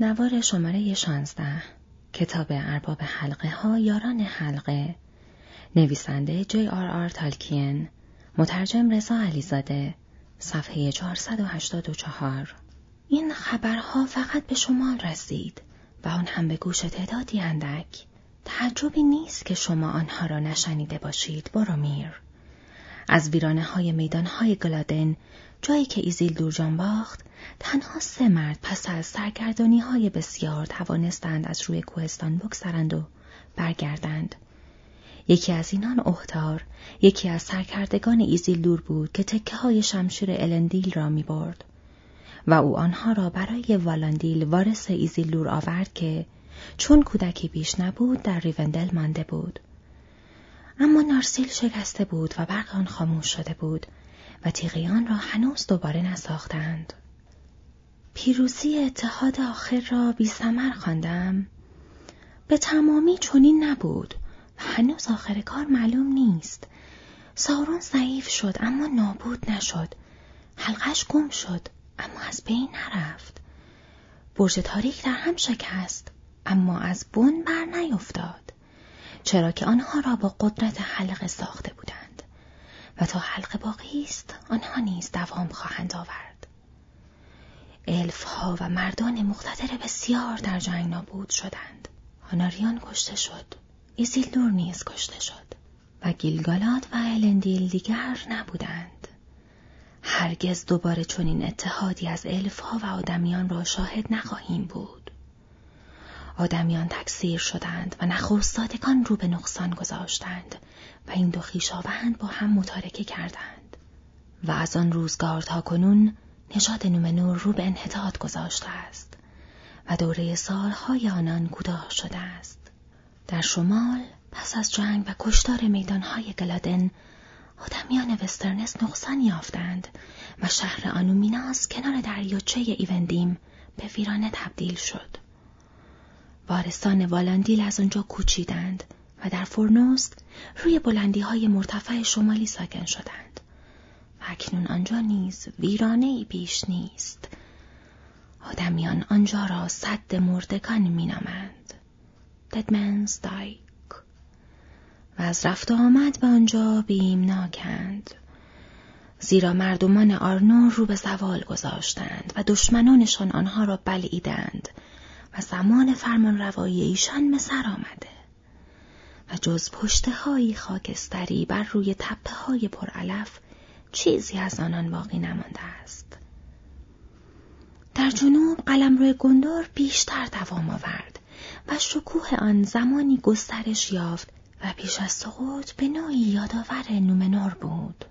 نوار شماره 16 کتاب ارباب حلقه ها یاران حلقه. نویسنده جی آر آر تالکین. مترجم رضا علیزاده. صفحه 484 این خبرها فقط به شمال رسید و آن هم به گوش تعدادی اندک. تعجبی نیست که شما آنها را نشنیده باشید. برومیر از ویرانه های میدان های گلادن جایی که ایزیلدور جان باخت تنها سه مرد پس از سرگردانی های بسیار توانستند از روی کوهستان بگذرند و برگردند. یکی از اینان اوهتار، یکی از سرکردگان ایزیلدور بود که تکه های شمشیر الندیل را می برد. و او آنها را برای والاندیل وارث ایزیلدور آورد که چون کودکی بیش نبود در ریوندل مانده بود. اما نارسیل شکسته بود و برق آن خاموش شده بود و تیغیان را هنوز دوباره نساختند. پیروزی اتحاد آخر را بی سمر خواندم. به تمامی چنین نبود و هنوز آخر کار معلوم نیست. سارون ضعیف شد اما نابود نشد. حلقش گم شد اما از بین نرفت. برج تاریک در هم شکست اما از بن بر نیفتاد. چرا که آنها را با قدرت حلقه ساخته بودند و تا حلقه باقی است آنها نیز دوام خواهند آورد. الف ها و مردان مقتدر بسیار در جنگ نابود شدند. آناریون کشته شد. ایزیلدور نیز کشته شد. و گیلگالاد و الندیل دیگر نبودند. هرگز دوباره چنین اتحادی از الف ها و آدمیان را شاهد نخواهیم بود. آدمیان تکثیر شدند و نخستادگان رو به نقصان گذاشتند و این دو خیشاوند با هم متارکه کردند و از آن روزگار تا کنون نژاد نومنور رو به انحطاط گذاشته است و دوره سالهای آنان کوتاه شده است. در شمال پس از جنگ و کشتار میدانهای گلادن آدمیان وسترنس نقصان یافتند و شهر آنومیناس کنار دریاچه ایوندیم به ویرانه تبدیل شد. وارثان والاندیل از آنجا کوچیدند و در فرنوست روی بلندی های مرتفع شمالی ساکن شدند. و اکنون آنجا نیز ویرانه ای بیش نیست. آدمیان آنجا را صد مردگان مینامند. ددمنز دایک و از رفت آمد به آنجا بیمناکند. زیرا مردمان آرنور رو به زوال گذاشتند و دشمنانشان آنها را بلعیدند و زمان فرمان روایی ایشان به سر آمده و جز پشته های خاکستری بر روی تپه های پرعلف چیزی از آنان باقی نمانده است. در جنوب قلم روی گندور بیشتر دوام آورد و شکوه آن زمانی گسترش یافت و پیش از سقوط به نوعی یادآور نومنور بود.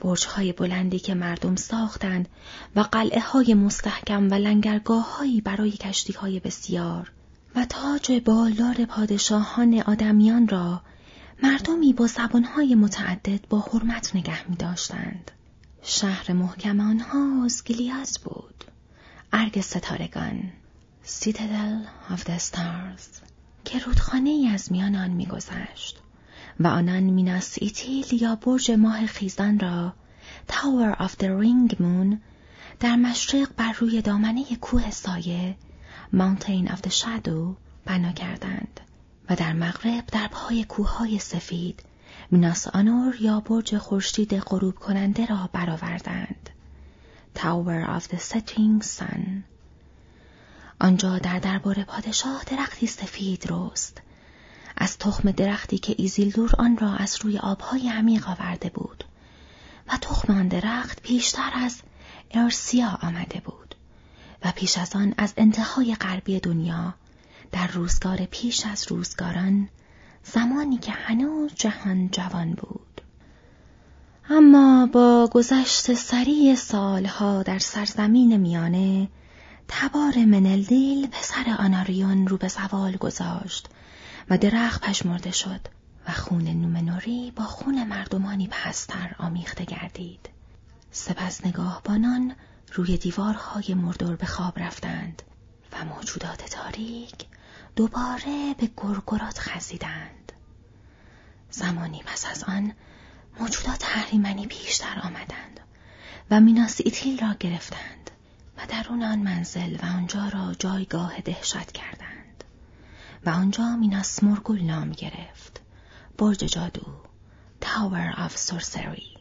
برجهای بلندی که مردم ساختند و قلعه های مستحکم و لنگرگاه هایی برای کشتی های بسیار و تاج بالدار پادشاهان آدمیان را مردمی با زبانهای متعدد با حرمت نگه می داشتند. شهر محکم آنها اسگلیاز بود. ارگ ستارگان سیتدل of the که رودخانه ای از میان آن میگذشت و آنان میناس ایتیل یا برج ماه خیزان را Tower of the Ring Moon در مشرق بر روی دامنه کوه سایه Mountain of the Shadow بنا کردند و در مغرب در پای کوههای سفید میناس آنور یا برج خورشید غروب کننده را برآوردند. Tower of the Setting Sun. آنجا در دربار پادشاه درختی سفید رست. از تخم درختی که ایزیلدور آن را از روی آبهای عمیق آورده بود. و تخم آن درخت پیشتر از ارسیا آمده بود. و پیش از آن از انتهای غربی دنیا در روزگار پیش از روزگاران زمانی که هنوز جهان جوان بود. اما با گذشت سریع سالها در سرزمین میانه تبار منلدیل پسر آناریون رو به زوال گذاشت و درخت پشمرده شد و خون نومنوری با خون مردمانی پستر آمیخته گردید. سپس نگاهبانان روی دیوارهای مردور به خواب رفتند و موجودات تاریک دوباره به گرگرات خزیدند. زمانی پس از آن موجودات هریمنی پیشتر آمدند و میناس ایتیل را گرفتند و درون آن منزل و آنجا را جایگاه دهشت کردند و آنجا میناس مرگول نام گرفت. برج جادو. Tower of Sorcery.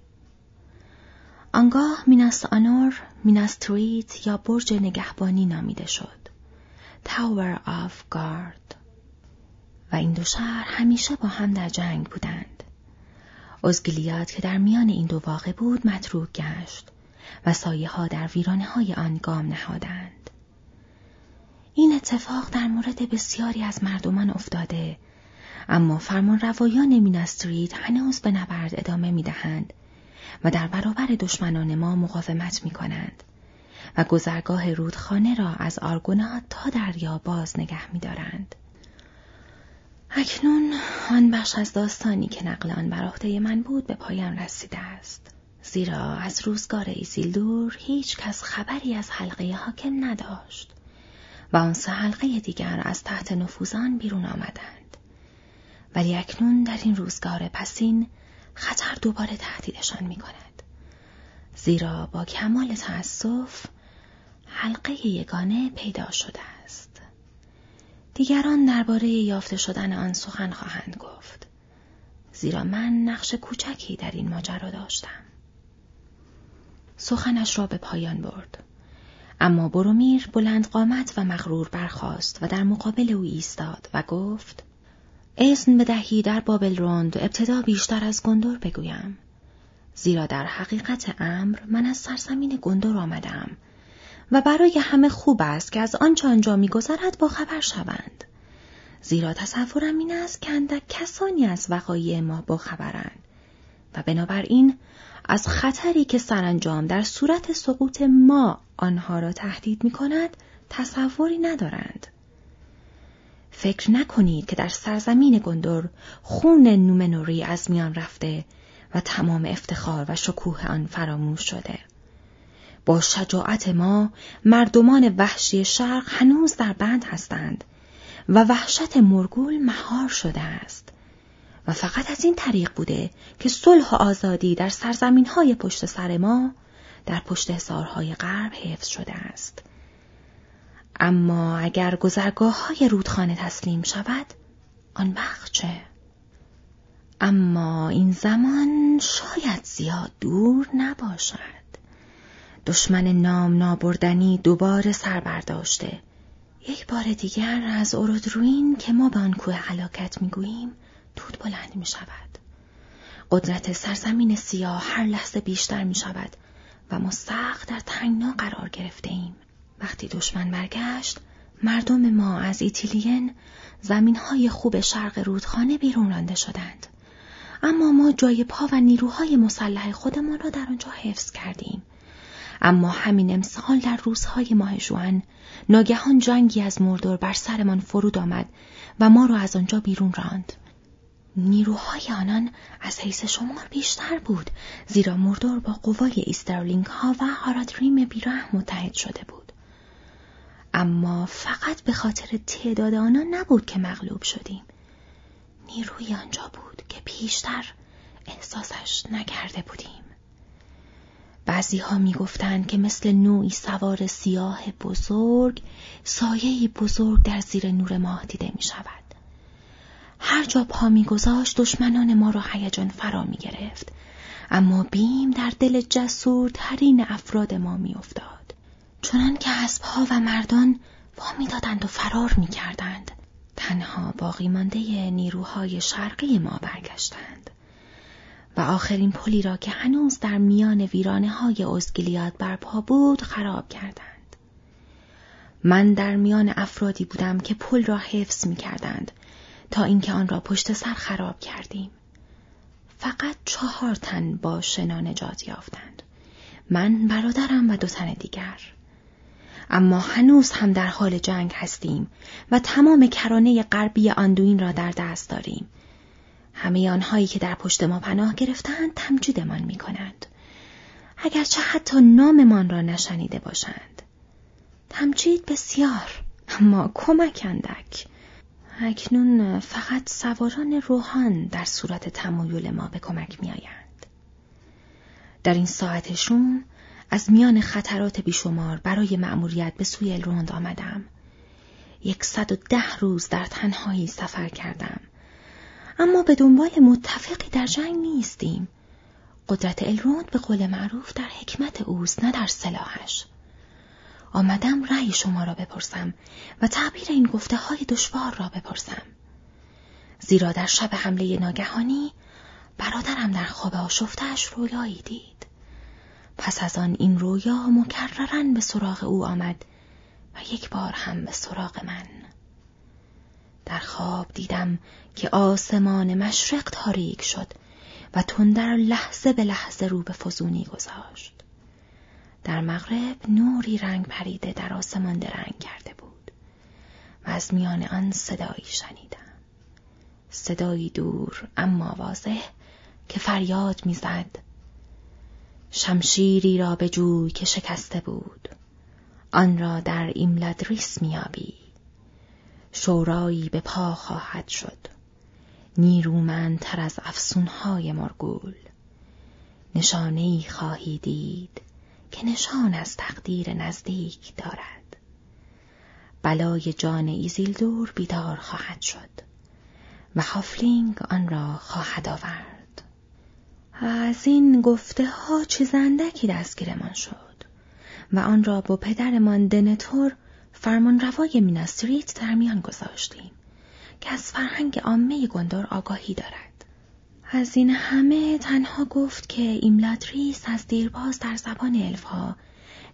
آنگاه میناس آنور میناس تریت یا برج نگهبانی نامیده شد. Tower of Guard. و این دو شهر همیشه با هم در جنگ بودند. ازگلیات که در میان این دو واقع بود متروک گشت و سایه ها در ویرانه های آن گام نهادند. این اتفاق در مورد بسیاری از مردمان افتاده اما فرمان روایان مینستریت هنوز به نبرد ادامه می دهند و در برابر دشمنان ما مقاومت می کنند و گذرگاه رودخانه را از آرگونات تا دریا باز نگه می دارند. اکنون آن بخش از داستانی که نقل آن بر من بود به پایان رسیده است. زیرا از روزگار ایسیلدور هیچ کس خبری از حلقه حاکم نداشت و آن سه حلقه دیگر از تحت نفوذ آن بیرون آمدند. ولی اکنون در این روزگار پسین خطر دوباره تهدیدشان می کند. زیرا با کمال تأسف حلقه یگانه پیدا شده است. دیگران درباره یافته شدن آن سخن خواهند گفت. زیرا من نقش کوچکی در این ماجرا داشتم. سخنش را به پایان برد. اما برومیر بلند قامت و مغرور برخاست و در مقابل او ایستاد و گفت اذن بدهی در بابل روند ابتدا بیشتر از گندور بگویم. زیرا در حقیقت امر من از سرزمین گندور آمدم و برای همه خوب است که از آنچه آنجا میگذرد با خبر شوند. زیرا تصورم این است که اندک کسانی از وقایع ما با خبرند و بنابراین از خطری که سرانجام در صورت سقوط ما آنها را تهدید می کند تصوری ندارند. فکر نکنید که در سرزمین گندور خون نومنوری از میان رفته و تمام افتخار و شکوه آن فراموش شده. با شجاعت ما مردمان وحشی شرق هنوز در بند هستند و وحشت مرگول مهار شده است و فقط از این طریق بوده که صلح و آزادی در سرزمین های پشت سر ما در پشت حصارهای غرب حفظ شده است. اما اگر گذرگاه های رودخانه تسلیم شود، آن وقت چه؟ اما این زمان شاید زیاد دور نباشد. دشمن نام نابردنی دوباره سر برداشته. یک بار دیگر از اورودروین که ما به آن کوه حلاکت می‌گوییم دود بلند می شود. قدرت سرزمین سیاه هر لحظه بیشتر می شود و ما سخت در تنگنا قرار گرفته ایم. وقتی دشمن برگشت مردم ما از ایتیلین زمین های خوب شرق رودخانه بیرون رانده شدند. اما ما جای پا و نیروهای مسلح خودمان را در آنجا حفظ کردیم. اما همین امسال در روزهای ماه ژوئن ناگهان جنگی از موردور بر سرمان فرود آمد و ما را از آنجا بیرون راند. نیروهای آنان از حیث شمار بیشتر بود زیرا موردور با قوای ایسترلینگ ها و هارادریم بی‌رحم متحد شده بود. اما فقط به خاطر تعداد آنان نبود که مغلوب شدیم. نیروی آنجا بود که پیشتر احساسش نکرده بودیم. بعضی ها می که مثل نوعی سوار سیاه بزرگ سایهی بزرگ در زیر نور ماه دیده می شود. هر جا پا میگذاشت دشمنان ما را هیجان فرا می گرفت. اما بیم در دل جسور ترین افراد ما میافتاد. چنان که اسبها و مردان وامی دادند و فرار می کردند. تنها باقی مانده نیروهای شرقی ما برگشتند. و آخرین پلی را که هنوز در میان ویرانه های ازگلیات برپا بود خراب کردند. من در میان افرادی بودم که پل را حفظ می کردند تا اینکه آن را پشت سر خراب کردیم. فقط چهار تن با شنا نجات یافتند. من برادرم و دو تن دیگر. اما هنوز هم در حال جنگ هستیم و تمام کرانه غربی آندوین را در دست داریم. همه آنهایی که در پشت ما پناه گرفتند تمجیدمان می کنند. اگرچه حتی ناممان را نشنیده باشند. تمجید بسیار اما کمک اندک. اکنون فقط سواران روحان در صورت تمایل ما به کمک می آیند. در این ساعت شوم از میان خطرات بیشمار برای مأموریت به سوی الروند آمدم. یکصد و ده روز در تنهایی سفر کردم. اما به دنبال متفقی در جنگ نیستیم. قدرت الروند به قول معروف در حکمت اوست نه در سلاحش. آمدم رأی شما را بپرسم و تعبیر این گفته های دشوار را بپرسم. زیرا در شب حمله ناگهانی برادرم در خواب آشفتش رویایی دید. پس از آن این رویا مکررن به سراغ او آمد و یک بار هم به سراغ من. در خواب دیدم که آسمان مشرق تاریک شد و تندر لحظه به لحظه رو به فزونی گذاشت. در مغرب نوری رنگ پریده در آسمان درنگ کرده بود. و از میان آن صدایی شنیدم. صدایی دور اما واضح که فریاد می‌زد. شمشیری را به جوی که شکسته بود. آن را در ایملادریس میابی شورایی به پا خواهد شد. نیرومندتر از افسونهای مرگول. نشانه ای خواهی دید که نشان از تقدیر نزدیک دارد بلای جان ایزیلدور بیدار خواهد شد و هافلینگ آن را خواهد آورد از این گفته ها چیز اندکی دستگیرمان شد و آن را با پدرمان دنه‌تور فرمانروای میناس‌تیریت در میان گذاشتیم که از فرهنگ عامه گوندور آگاهی دارد. از این همه تنها گفت که ایملادریس از دیرباز در زبان الفها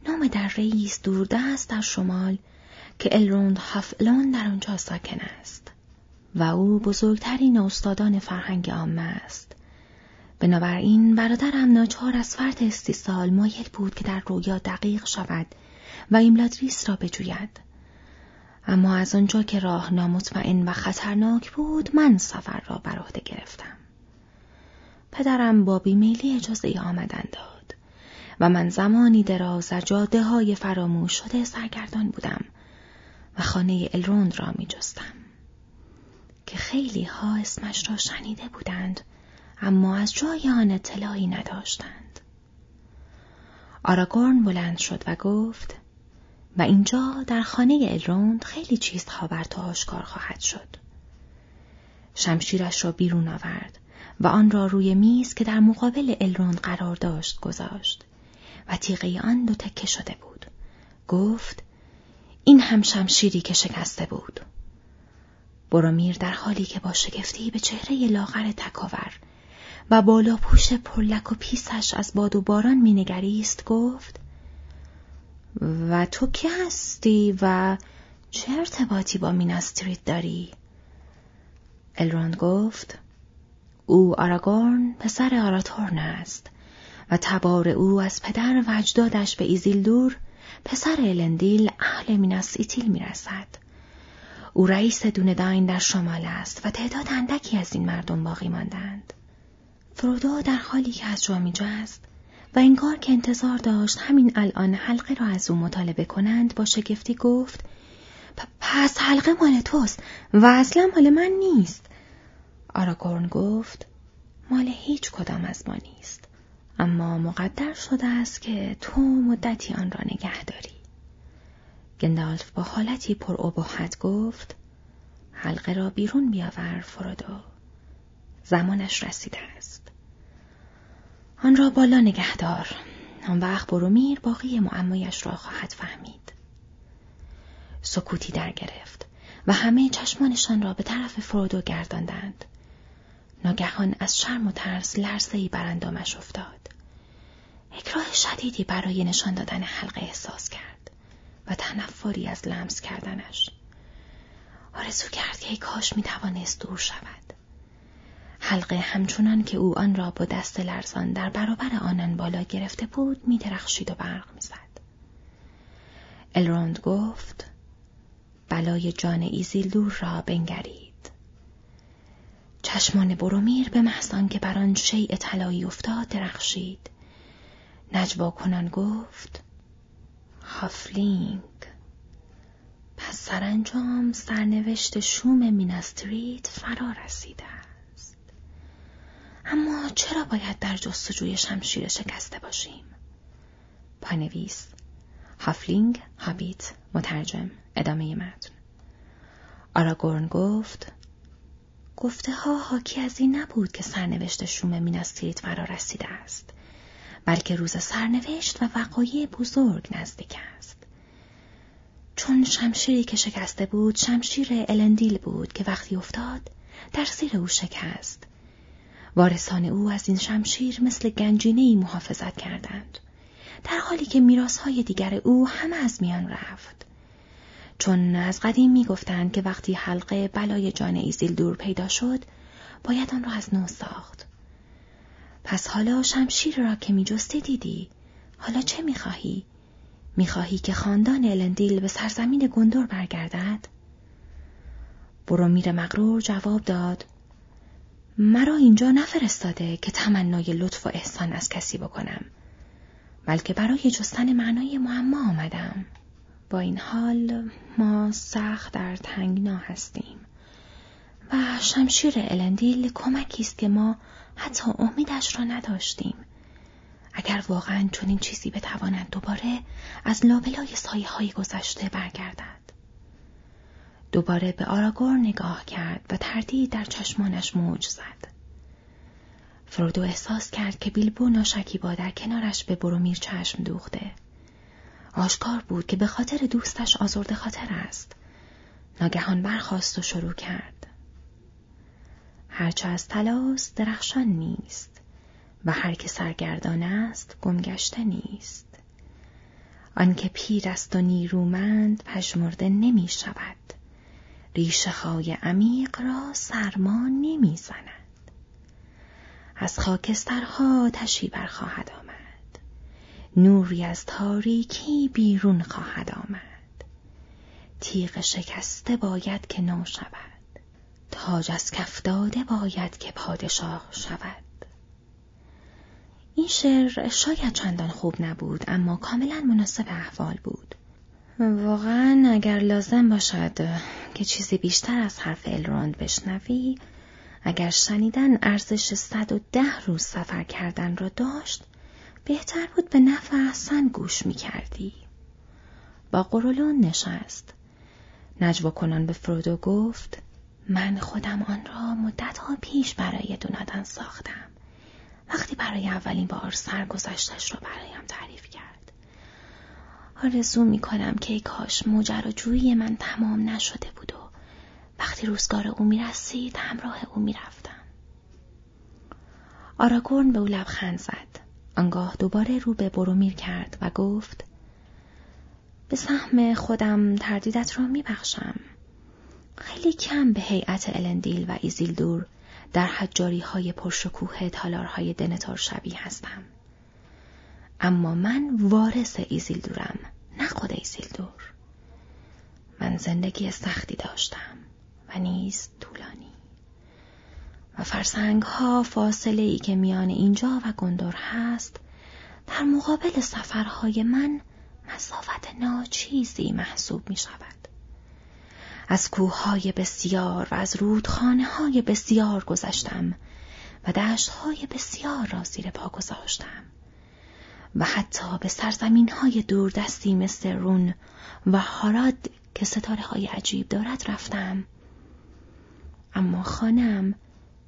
نام در رئیس دوردست در شمال که الروند هافلون در آنجا ساکن است و او بزرگترین استادان فرهنگ عامه است. بنابراین برادرم ناچار از فرد استیصال مایل بود که در رویا دقیق شود و ایملادریس را بجوید. اما از آنجا که راه نامطمئن و خطرناک بود من سفر را بر عهده گرفتم. پدرم با بیمیلی اجازه آمدن داد و من زمانی دراز در جاده های فراموش شده سرگردان بودم و خانه الروند را می جستم. که خیلی ها اسمش را شنیده بودند اما از جای آن اطلاعی نداشتند. آراگورن بلند شد و گفت و اینجا در خانه الروند خیلی چیزها بر تو آشکار خواهد شد. شمشیرش را بیرون آورد و آن را روی میز که در مقابل الروند قرار داشت گذاشت و تیغه آن دو تکه شده بود. گفت این هم شمشیری که شکسته بود. برومیر در حالی که با شگفتی به چهره لاغر تکاور و بالا پوش پرلک و پیسش از باد و باران مینگریست گفت و تو کی هستی و چه ارتباطی با میناس تیریت داری؟ الروند گفت او آراگورن پسر آراتورن است و تبار او از پدر و اجدادش به ایزیلدور پسر الندیل اهل میناس ایتیل می‌رسد. او رئیس دونه‌داین در شمال است و تعداد اندکی از این مردم باقی ماندند. فرودو در حالی که از جا جست و انگار که انتظار داشت همین الان حلقه را از او مطالبه کنند با شگفتی گفت پس حلقه مال توست و اصلا مال من نیست. آراگورن گفت مال هیچ کدام از ما نیست. اما مقدر شده است که تو مدتی آن را نگه داری. گندالف با حالتی پر ابهت گفت حلقه را بیرون بیاور فرودو. زمانش رسیده است. آن را بالا نگهدار آن وقت برومیر باقی معمایش را خواهد فهمید. سکوتی در گرفت و همه چشمانشان را به طرف فرودو گرداندند. ناگهان از شرم و ترس لرزهای بر اندامش افتاد اکراه شدیدی برای نشان دادن حلقه احساس کرد و تنفری از لمس کردنش. آرزو کرد که ای کاش می توانست دور شود. حلقه همچنان که او آن را با دست لرزان در برابر آنان بالا گرفته بود می درخشید و برق می زد. الروند گفت بلای جان ایزیلدور را بنگرید. چشمان برومیر به محض که بر آن شیء طلایی افتاد درخشید. نجوا کنان گفت هافلینگ. پس سرانجام سرنوشت شوم میناس تیریت فرا رسیده است. اما چرا باید در جستجوی شمشیر شکسته باشیم؟ پانویس هافلینگ هابیت مترجم ادامه متن. آراگورن گفت گفته ها حاکی از این نبود که سرنوشت شوم میناستریت فرا رسیده است بلکه روز سرنوشت و وقایع بزرگ نزدیک است. چون شمشیری که شکسته بود شمشیر الندیل بود که وقتی افتاد در زیر او شکست. وارثان او از این شمشیر مثل گنجینه محافظت کردند. در حالی که میراسهای دیگر او همه از میان رفت. چون از قدیم می‌گفتند که وقتی حلقه بلای جان ایزیل دور پیدا شد باید آن را از نو ساخت. پس حالا شمشیر را که میجستی دیدی حالا چه می‌خواهی؟ می‌خواهی که خاندان الندیل به سرزمین گندور برگردد؟ برومیر مغرور جواب داد مرا اینجا نفرستاده که تمنای لطف و احسان از کسی بکنم بلکه برای جستن معنای معما آمدم. این حال ما سخت در تنگنا هستیم و شمشیر الندیل کمکی است که ما حتی امیدش را نداشتیم اگر واقعا چنین چیزی بتواند دوباره از لابلای سایه های گذشته برگردد دوباره به آراگور نگاه کرد و تردید در چشمانش موج زد. فرودو احساس کرد که بیلبو با در کنارش به برومیر چشم دوخته. آشکار بود که به خاطر دوستش آزرده خاطر است. ناگهان برخواست و شروع کرد. هرچه از تلاس درخشان نیست و هر که سرگردان است گمگشته نیست. آنکه پیر است و نیرومند پژمرده نمی شود. ریشه های عمیق را سرما نمی‌زند. از خاکسترها تشی خواهد آمد. نوری از تاریکی بیرون خواهد آمد. تیغ شکسته باید که نو شود. تاج از کف داده باید که پادشاه شود. این شعر شاید چندان خوب نبود اما کاملا مناسب احوال بود. واقعا اگر لازم باشد که چیزی بیشتر از حرف الروند بشنوی اگر شنیدن ارزش صد و ده روز سفر کردن را داشت بهتر بود به نفع احسن گوش می کردی. با قرولون نشست. نجوا کنان به فرودو گفت من خودم آن را مدتها پیش برای دونادن ساختم. وقتی برای اولین بار سرگذشتش را برایم تعریف کرد. آرزو می کنم که کاش جویی من تمام نشده بود و وقتی روزگار او می رسید همراه او می رفتم. آراگورن به او لبخند زد. آنگاه دوباره رو به برومیر کرد و گفت به سهم خودم تردیدت را می بخشم. خیلی کم به هیئت الندیل و ایزیلدور در حجاری های پرشکوه تالارهای دنه‌تور شبیه هستم. اما من وارث ایزیلدورم نه خود ایزیلدور من زندگی سختی داشتم و نیز طولانی و فرسنگ ها فاصله ای که میان اینجا و گندور هست در مقابل سفرهای من مسافت ناچیزی محسوب می شود. از کوههای بسیار و از رودخانه های بسیار گذشتم و دشت های بسیار را زیر پا گذاشتم. و حتی به سرزمین های دوردستی مثل رون و هاراد که ستاره های عجیب دارد رفتم. اما خانم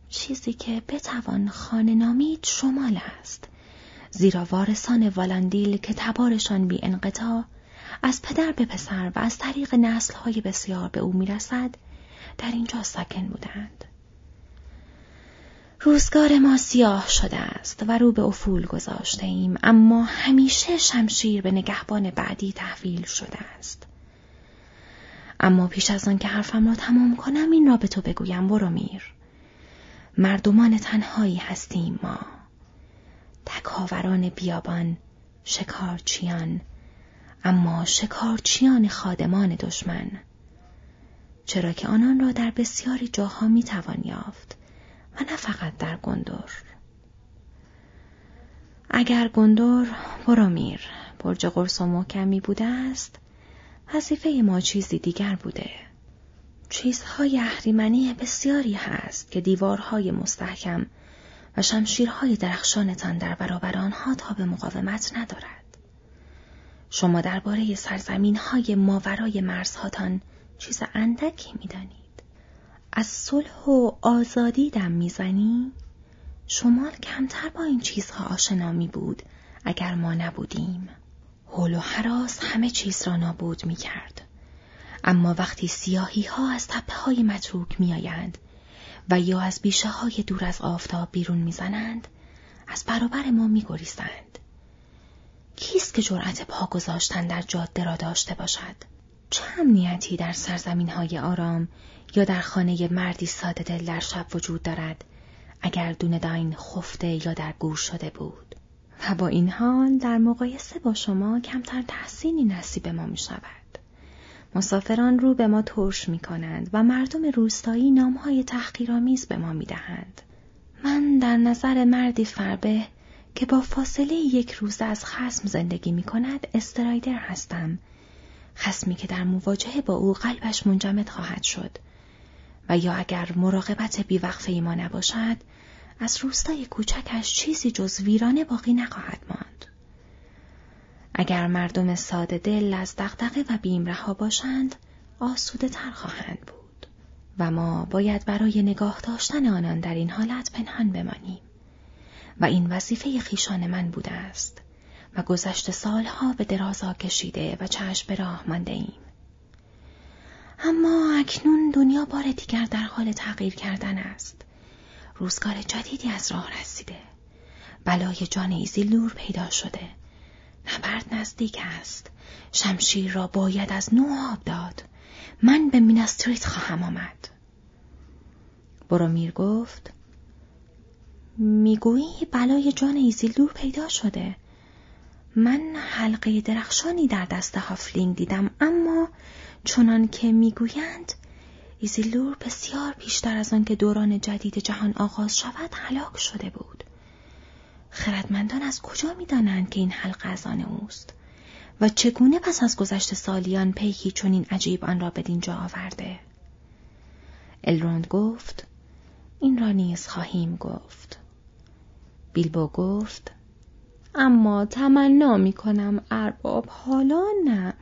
چیزی که بتوان خانه نامید شمال است. زیرا وارثان والاندیل که تبارشان بی انقطاع از پدر به پسر و از طریق نسل های بسیار به او می‌رسد در اینجا ساکن بودند. روزگار ما سیاه شده است و رو به افول گذاشته ایم اما همیشه شمشیر به نگهبان بعدی تحویل شده است. اما پیش از آن که حرفم را تمام کنم این را به تو بگویم برو میر. مردمان تنهایی هستیم ما. تکاوران بیابان، شکارچیان، اما شکارچیان خادمان دشمن. چرا که آنان را در بسیاری جاها می توان یافت و نه فقط در گندور. اگر گندور برومیر برج قرص و محکمی بوده است وظیفه ما چیزی دیگر بوده چیزهای اهریمنی بسیاری هست که دیوارهای مستحکم و شمشیرهای درخشانتان در برابر آنها تا به مقاومت ندارد. شما درباره سرزمین های ماورای مرزهاتان چیز اندکی می‌دانید. از صلح و آزادی دم می‌زنی؟ شمال کمتر با این چیزها آشنا می بود اگر ما نبودیم. حول و حراس همه چیز را نابود می کرد. اما وقتی سیاهی ها از تپه های متروک می آیند و یا از بیشه های دور از آفتاب بیرون می‌زنند از برابر ما می گریزند. کیست که جرأت پا گذاشتن در جاده را داشته باشد؟ چه امنیتی در سرزمین های آرام یا در خانه مردی ساده دل در شب وجود دارد اگر داین خفته یا در گور شده بود و با این حال در مقایسه با شما کمتر تحسینی نصیب ما می شود. مسافران رو به ما ترش می کنند و مردم روستایی نامهای تحقیرآمیز به ما می دهند. من در نظر مردی فربه که با فاصله یک روز از خسم زندگی می کند استرایدر هستم. خسمی که در مواجهه با او قلبش منجمد خواهد شد و یا اگر مراقبت بیوقفه ما نباشد از روستای کوچکش چیزی جز ویرانه باقی نخواهد ماند. اگر مردم ساده دل از دغدغه و بیم رها باشند آسوده تر خواهند بود و ما باید برای نگاه داشتن آنان در این حالت پنهان بمانیم و این وظیفه خیشان من بوده است و گذشت سالها به درازا کشیده و چشم به راه مانده ایم. اما اکنون دنیا بار دیگر در حال تغییر کردن است. روزگار جدیدی از راه رسیده. بلای جان ایزیلدور پیدا شده. نبرد نزدیک است. شمشیر را باید از نو آب داد. من به میناس تیریت خواهم آمد. برومیر گفت می‌گویی بلای جان ایزیلدور پیدا شده. من حلقه درخشانی در دست هافلینگ دیدم اما چنان که می‌گویند ایزیلدور بسیار بیشتر از آنکه دوران جدید جهان آغاز شود هلاک شده بود خردمندان از کجا می‌دانند که این حلقه از آن اوست؟ و چگونه پس از گذشت سالیان پیکی چنین عجیب آن را بدینجا آورده؟ الروند گفت این را نیز خواهیم گفت. بیلبو گفت اما تمنا می کنم ارباب حالا نه.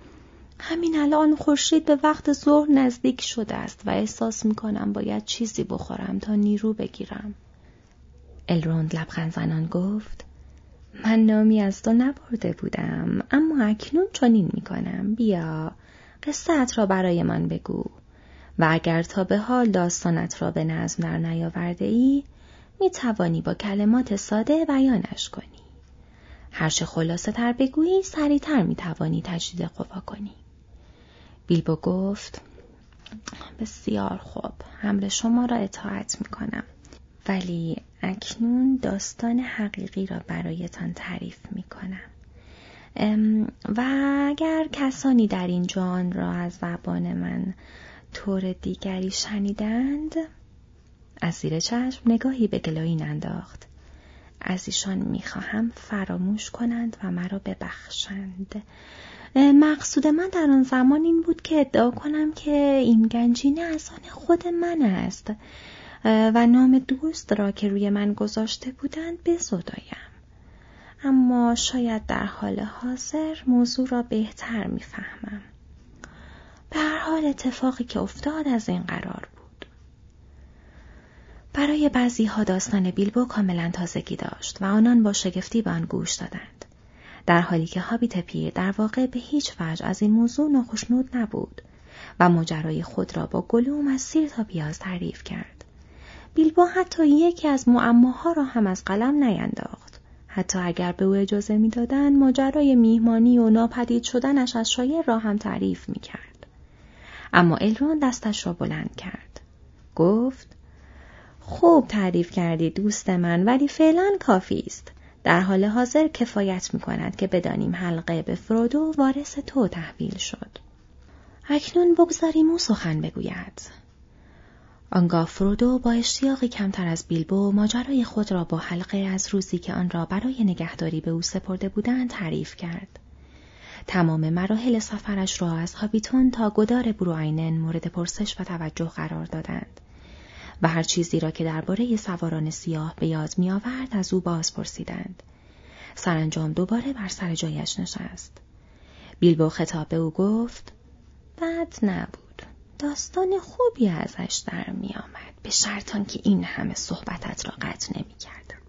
همین الان خورشید به وقت ظهر نزدیک شده است و احساس می کنم باید چیزی بخورم تا نیرو بگیرم. الروند لبخند زنان گفت من نامی از تو نبرده بودم اما اکنون چنین می کنم بیا قصت را برای من بگو و اگر تا به حال داستانت را به نظم در نیاورده ای می توانی با کلمات ساده بیانش کنی. هرچه خلاصه تر بگویی سریعتر می توانی تجدید قوا کنی. بیلبو گفت بسیار خوب حمل شما را اطاعت می کنم ولی اکنون داستان حقیقی را برایتان تعریف می کنم و اگر کسانی در این جان را از زبان من طور دیگری شنیدند از زیر چشم نگاهی به گلوین انداخت. از ایشان می‌خواهم فراموش کنند و مرا ببخشند. مقصود من در آن زمان این بود که ادعا کنم که این گنجینه از آن خود من است. و نام دوست را که روی من گذاشته بودند بزدایم اما شاید در حال حاضر موضوع را بهتر می‌فهمم. به هر حال اتفاقی که افتاد از این قرار بود. برای بعضی ها داستان بیلبو کاملا تازگی داشت و آنان با شگفتی به آن گوش دادند. در حالی که هابیت پیر در واقع به هیچ وجه از این موضوع ناخشنود نبود و ماجرای خود را با گلوم از سیر تا پیاز تعریف کرد. بیلبو حتی یکی از معماها را هم از قلم نینداخت. حتی اگر به او اجازه می‌دادند ماجرای میهمانی و ناپدید شدنش از شایر را هم تعریف می کرد. اما الرون دستش را بلند کرد. گفت خوب تعریف کردی دوست من ولی فعلا کافی است. در حال حاضر کفایت می کند که بدانیم حلقه به فرودو وارث تو تحویل شد. اکنون بگذاریم او سخن بگوید. آنگاه فرودو با اشتیاقی کمتر از بیلبو ماجرای خود را با حلقه از روزی که آن را برای نگهداری به او سپرده بودند تعریف کرد. تمام مراحل سفرش را از هابیتون تا گدار بروینن مورد پرسش و توجه قرار دادند. و هر چیزی را که درباره سواران سیاه به یاد می آورد از او باز پرسیدند. سرانجام دوباره بر سر جایش نشست. بیلبو خطاب به او گفت بد نبود داستان خوبی ازش در می آمد. به شرطان که این همه صحبتت را قطع نمی کردم.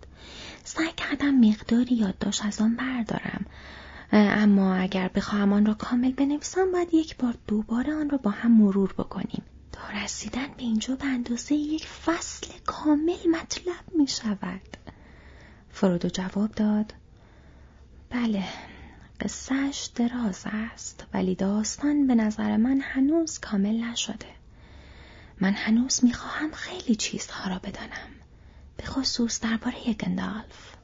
سعی کردم مقداری یادداشت از آن بردارم. اما اگر بخواهم آن را کامل بنویسم باید یک بار دوباره آن را با هم مرور بکنیم. تا رسیدن به اینجا به اندازه یک فصل کامل مطلب می شود. فرودو جواب داد. بله. قصهش دراز است ولی داستان به نظر من هنوز کامل نشده. من هنوز می‌خواهم خیلی چیزها را بدانم به خصوص درباره گندالف.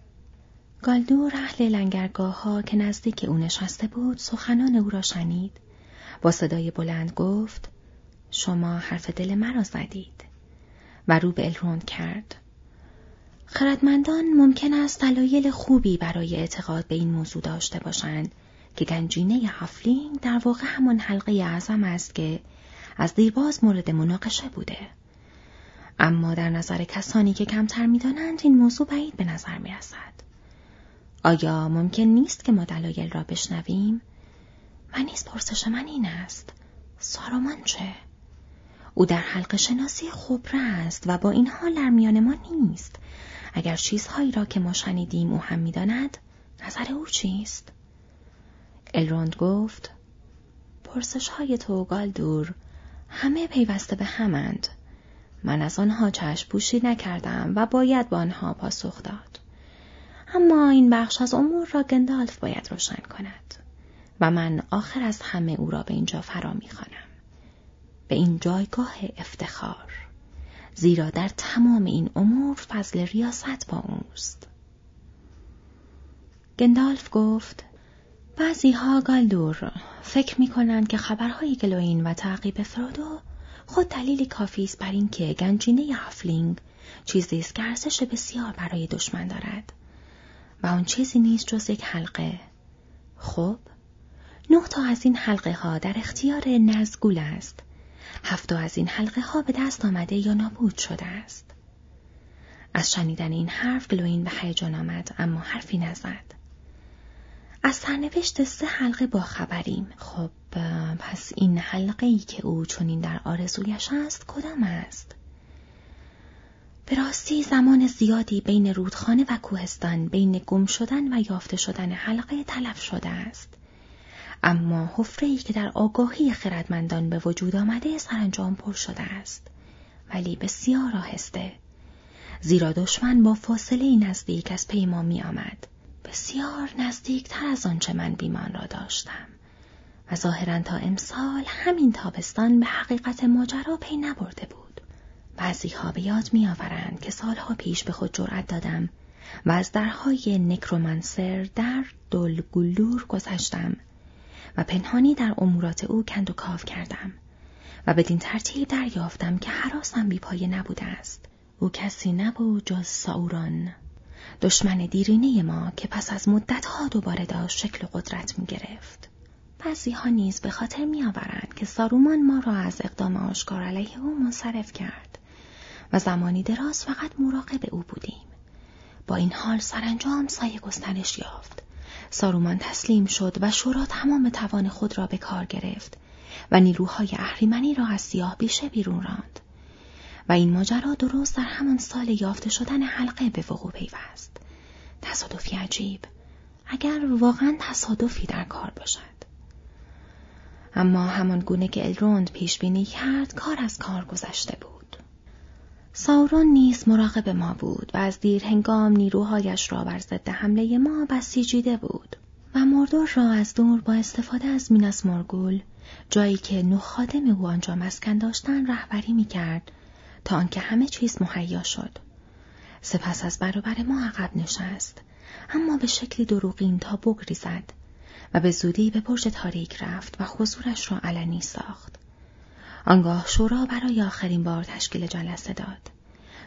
گالدور اهل لنگرگاه ها که نزدیک او نشسته بود سخنان او را شنید. با صدای بلند گفت شما حرف دل مرا زدید. و رو به الروند کرد. خردمندان ممکن است دلایل خوبی برای اعتقاد به این موضوع داشته باشند که گنجینه هفلینگ در واقع همان حلقه اعظم است که از دیرباز مورد مناقشه بوده. اما در نظر کسانی که کمتر می‌دانند این موضوع بعید به نظر می رسد. آیا ممکن نیست که ما دلایل را بشنویم؟ من نیز پرسش من این است. سارومان چه؟ او در حلقه شناسی خبره است و با این حال در میان ما نیست. اگر چیزهایی را که ما شنیدیم او هم می‌داند نظر او چیست؟ الروند گفت پرسش های تو دور همه پیوسته به همند. من از آنها چشم پوشی نکردم و باید با آنها پاسخ داد. اما این بخش از امور را گندالف باید روشن کند و من آخر از همه او را به اینجا فرا می‌خوانم. به این جایگاه افتخار. زیرا در تمام این امور فضل ریاست با اوست. گندالف گفت بعضی ها گالدور فکر می کنند که خبرهای گلوین و تعقیب فرودو خود دلیلی کافی است بر اینکه گنجینه هافلینگ چیزی است که ارزش بسیار برای دشمن دارد. و آن چیزی نیست جز یک حلقه. خب نه تا از این حلقه ها در اختیار نزگول است. هفته از این حلقه ها به دست آمده یا نابود شده است از شنیدن این حرف گلوین به هیجان آمد اما حرفی نزد از سرنوشت سه حلقه با خبریم. خب پس این حلقه ای که او چنین در آرزویش است کدام است؟ به راستی زمان زیادی بین رودخانه و کوهستان بین گم شدن و یافته شدن حلقه تلف شده است. اما حفره ای که در آگاهی خردمندان به وجود آمده سرانجام پر شده است. ولی بسیار آهسته. زیرا دشمن با فاصله نزدیک از پیما می آمد. بسیار نزدیکتر از آنچه من بیمان را داشتم و ظاهرا تا امسال همین تابستان به حقیقت ماجرا پی نبرده بود بعضی ها به یاد میآورند که سالها پیش به خود جرأت دادم و از درهای نکرومنسر در دلگلور گذشتم و پنهانی در امورات او کند و کاف کردم و بدین ترتیب دریافتم که حراسم بیپایه نبوده است او کسی نبود جز ساوران دشمن دیرینه ما که پس از مدتها دوباره داشت شکل و قدرت می گرفت. بعضی ها نیز به خاطر می آورند که سارومان ما را از اقدام آشکار علیه او منصرف کرد و زمانی دراز فقط مراقب او بودیم. با این حال سرانجام سایه گسترش یافت. سارومان تسلیم شد و شورا تمام توان خود را به کار گرفت و نیروهای اهریمنی را از سیاه بیشه بیرون راند. و این ماجرا درست در همان سال یافته شدن حلقه به وقوع پیوست. تصادفی عجیب. اگر واقعا تصادفی در کار باشد. اما همان گونه که الروند پیش بینی کرد کار از کار گذشته بود. ساورون نیز مراقب ما بود و از دیر هنگام نیروهایش را بر ضد حمله ما بسیجیده بود و مردور را از دور با استفاده از میناس مرگول جایی که نه خادم او آنجا مسکن داشتن رهبری می کرد تا آنکه همه چیز مهیا شد. سپس از برابر ما عقب نشست اما به شکلی دروغین تا بگریزد و به زودی به برج تاریک رفت و حضورش را علنی ساخت. آنگاه شورا برای آخرین بار تشکیل جلسه داد.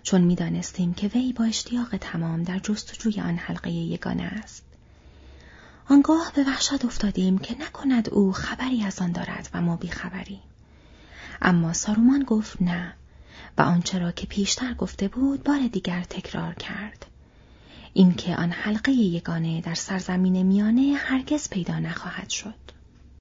چون می‌دانستیم که وی با اشتیاق تمام در جستجوی آن حلقه یگانه است. آنگاه به وحشت افتادیم که نکند او خبری از آن دارد و ما بیخبریم. اما سارومان گفت نه و آنچه را که پیشتر گفته بود بار دیگر تکرار کرد. اینکه آن حلقه یگانه در سرزمین میانه هرگز پیدا نخواهد شد.